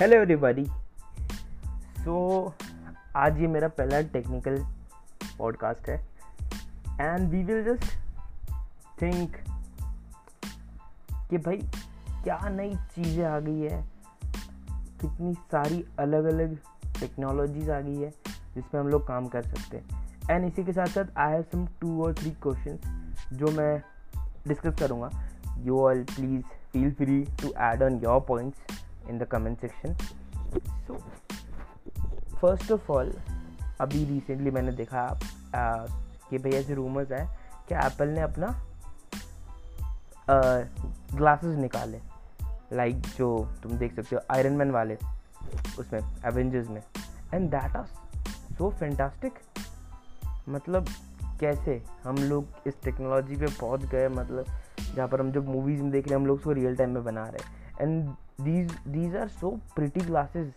Hello everybody so आज ये मेरा पहला टेक्निकल पॉडकास्ट है। And we will just think कि भाई, क्या नई चीज़ें आ गई है? कितनी सारी अलग अलग टेक्नोलॉजीज़ आ गई है जिसमें हम लोग काम कर सकते हैं। एंड इसी के साथ साथ आई हैव सम टू और थ्री क्वेश्चन जो मैं डिस्कस करूँगा। You all please feel free to add on your points in the comment section. So first of all अभी रिसेंटली मैंने देखा आ, कि भैया ऐसे रूमर्स है कि एप्पल ने अपना ग्लासेस निकाले। लाइक like जो तुम देख सकते हो आयरन मैन वाले उसमें एवेंजर्स में। And that are so fantastic मतलब कैसे हम लोग इस टेक्नोलॉजी पे पहुँच गए मतलब जहाँ पर हम जो मूवीज़ में देख रहे हैं हम लोग उसको रियल टाइम में बना रहे हैं। And these these are so pretty glasses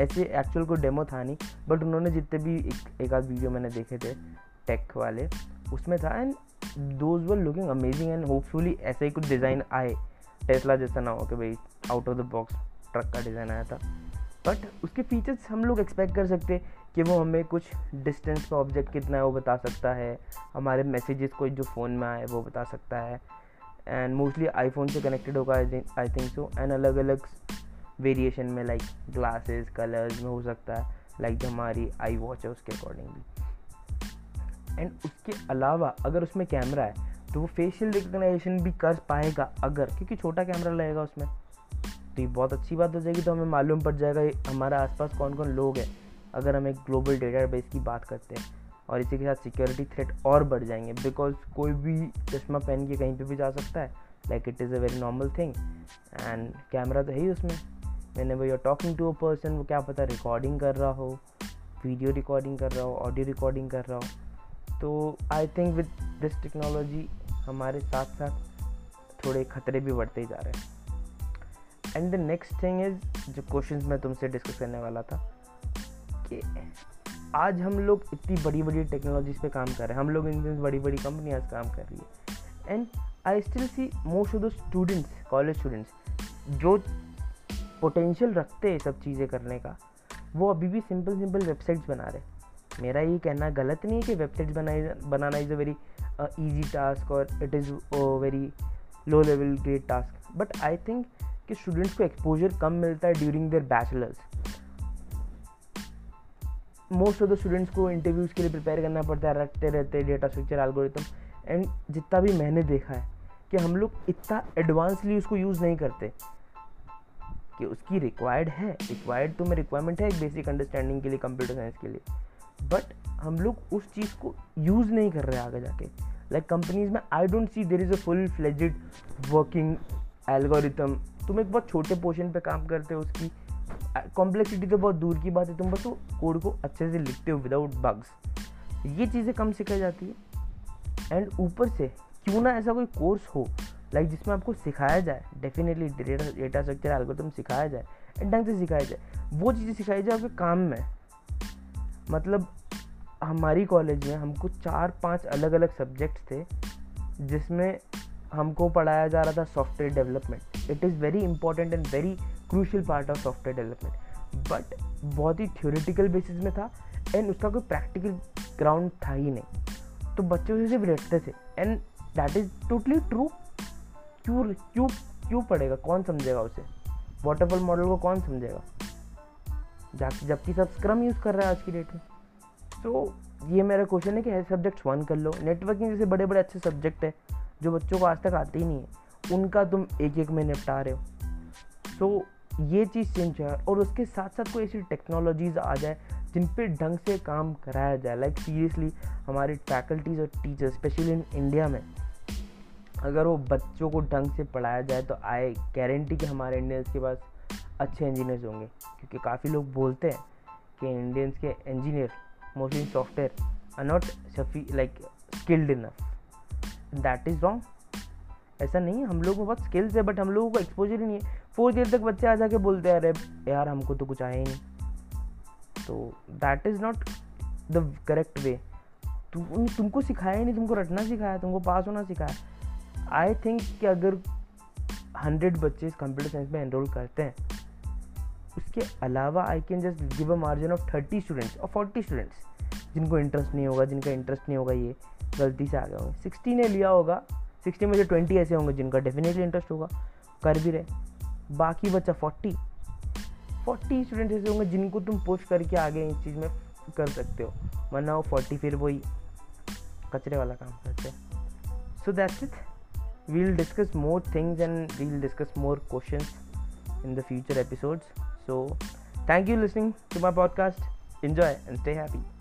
ऐसे एक्चुअल को डेमो था नहीं बट उन्होंने जितने भी एक एक आध वीडियो मैंने देखे थे टेक वाले, उसमें था and those were looking amazing and hopefully ऐसा ही कुछ डिज़ाइन आए। टेस्ला जैसा ना हो कि भाई out of the box truck का डिज़ाइन आया था। बट उसके फीचर्स हम लोग एक्सपेक्ट कर सकते कि वो हमें कुछ डिस्टेंस का ऑब्जेक्ट कितना है वो बता सकता है। हमारे मैसेजेस को जो फ़ोन में आए वो बता सकता है। एंड मोस्टली आईफोन से कनेक्टेड होगा आई थिंक सो एंड अलग अलग वेरिएशन में लाइक ग्लासेस कलर्स में हो सकता है लाइक like जो हमारी आई वॉच है उसके अकॉर्डिंगली एंड उसके अलावा अगर उसमें कैमरा है तो वो फेशियल रिकग्नाइजेशन भी कर पाएगा अगर, क्योंकि छोटा कैमरा लगेगा उसमें। तो ये बहुत अच्छी बात हो जाएगी तो हमें मालूम पड़ जाएगा हमारे आसपास कौन कौन लोग हैं। अगर हम एक ग्लोबल डेटा बेस की बात करते हैं और इसी के साथ सिक्योरिटी थ्रेट और बढ़ जाएँगे। बिकॉज़ कोई भी चश्मा पहन के कहीं पे भी जा सकता है। Like it is a very normal thing and camera तो है ही उसमें। मैंने वो you're talking to a person वो क्या पता रिकॉर्डिंग कर रहा हो वीडियो रिकॉर्डिंग कर रहा हो ऑडियो रिकॉर्डिंग कर रहा हो। तो I think with this technology हमारे साथ साथ थोड़े खतरे भी बढ़ते ही जा रहे हैं। And the next thing is जो क्वेश्चन मैं तुमसे डिस्कस करने वाला था, कि आज हम लोग इतनी बड़ी बड़ी टेक्नोलॉजीज़ पे काम कर रहे हैं। हम लोग इन बड़ी बड़ी कंपनियाँ काम कर रही है। And I still see most of the students college students जो पोटेंशियल रखते हैं सब चीज़ें करने का, वो अभी भी सिंपल सिंपल वेबसाइट्स बना रहे मेरा ये कहना गलत नहीं है कि वेबसाइट्स बनाई, बनाना is a very easy task और it is very low level great task but I think कि स्टूडेंट्स को एक्सपोजर कम मिलता है during their bachelors most of the students को इंटरव्यूज़ के लिए प्रिपेयर करना पड़ता है, रखते रहते डेटा स्ट्रक्चर एल्गोरिथम एंड जितना भी मैंने देखा है कि हम लोग इतना एडवांसली उसको यूज़ नहीं करते कि उसकी रिक्वायर्ड है। रिक्वायर्ड तो मैं रिक्वायरमेंट है एक बेसिक अंडरस्टैंडिंग के लिए कंप्यूटर साइंस के लिए। बट हम लोग उस चीज़ को यूज़ नहीं कर रहे आगे जाके। लाइक कंपनीज़ में I don't see there is a full fledged working algorithm तुम एक बहुत छोटे पोर्शन पे काम करते हो उसकी। कॉम्प्लेक्सिटी तो बहुत दूर की बात है, तुम बस वो कोड को अच्छे से लिखते हो विदाउट बग्स ये चीज़ें कम सिखाई जाती है। एंड ऊपर से, क्यों ना ऐसा कोई कोर्स हो लाइक like जिसमें आपको सिखाया जाए। डेफिनेटली डेटा स्ट्रक्चर एल्गोरिथम सिखाया जाए एंड ढंग से सिखाया जाए। वो चीज़ें सिखाई जाए आपके काम में। मतलब हमारी कॉलेज में हमको चार पाँच अलग अलग सब्जेक्ट्स थे, जिसमें हमको पढ़ाया जा रहा था software development it is very important and very crucial part of software development but बहुत ही थ्योरेटिकल बेसिस में था एंड उसका कोई प्रैक्टिकल ग्राउंड था ही नहीं। तो बच्चे उसे सिर्फ़ रटते थे। And that is totally true क्यों क्यों क्यों पढ़ेगा? कौन समझेगा उसे? वाटरफॉल मॉडल को कौन समझेगा? जबकि सब स्क्रम यूज़ कर रहा है आज की डेट में। तो ये मेरा क्वेश्चन है कि ऐसे सब्जेक्ट्स वन कर लो। नेटवर्किंग जैसे बड़े बड़े अच्छे सब्जेक्ट है, जो बच्चों को आज तक आते ही नहीं है। उनका तुम एक एक में निपटा रहे हो। तो ये चीज़ चेंज है और उसके साथ साथ कोई ऐसी टेक्नोलॉजीज़ आ जाए जिन पे ढंग से काम कराया जाए। लाइक सीरियसली हमारे फैकल्टीज और टीचर्स स्पेशली इन इंडिया में, अगर वो बच्चों को ढंग से पढ़ाया जाए तो आई गारंटी कि हमारे इंडियंस के पास अच्छे इंजीनियर्स होंगे। क्योंकि काफ़ी लोग बोलते हैं कि इंडियंस के engineer mostly software are not Safi like skilled enough that is wrong ऐसा नहीं है, हम लोगों बहुत स्किल्स है बट हम लोगों को एक्सपोजर ही नहीं है। फोर्थ ईयर तक बच्चे आ जाके बोलते हैं, अरे यार, हमको तो कुछ आया ही नहीं. तो that is not the correct way तुम तुमको सिखाया ही नहीं, तुमको रटना सिखाया, तुमको पास होना सिखाया. आई थिंक कि अगर हंड्रेड बच्चे इस कंप्यूटर साइंस में एनरोल करते हैं, उसके अलावा I can just give a margin of thirty students और फोर्टी स्टूडेंट्स जिनको इंटरेस्ट नहीं होगा, जिनका इंटरेस्ट नहीं होगा ये, गलती से आ गए होंगे. सिक्सटी ने लिया होगा सिक्सटी में से ट्वेंटी ऐसे होंगे जिनका डेफिनेटली इंटरेस्ट होगा. कर भी रहे. बाकी बचा फोर्टी फोर्टी स्टूडेंट ऐसे होंगे जिनको तुम पुश करके आगे इस चीज़ में कर सकते हो। वरना वो फोर्टी फिर वही कचरे वाला काम करते हैं। So that's it we will discuss more things and we will discuss more question in the future episodes so thank you listening to my podcast enjoy and stay happy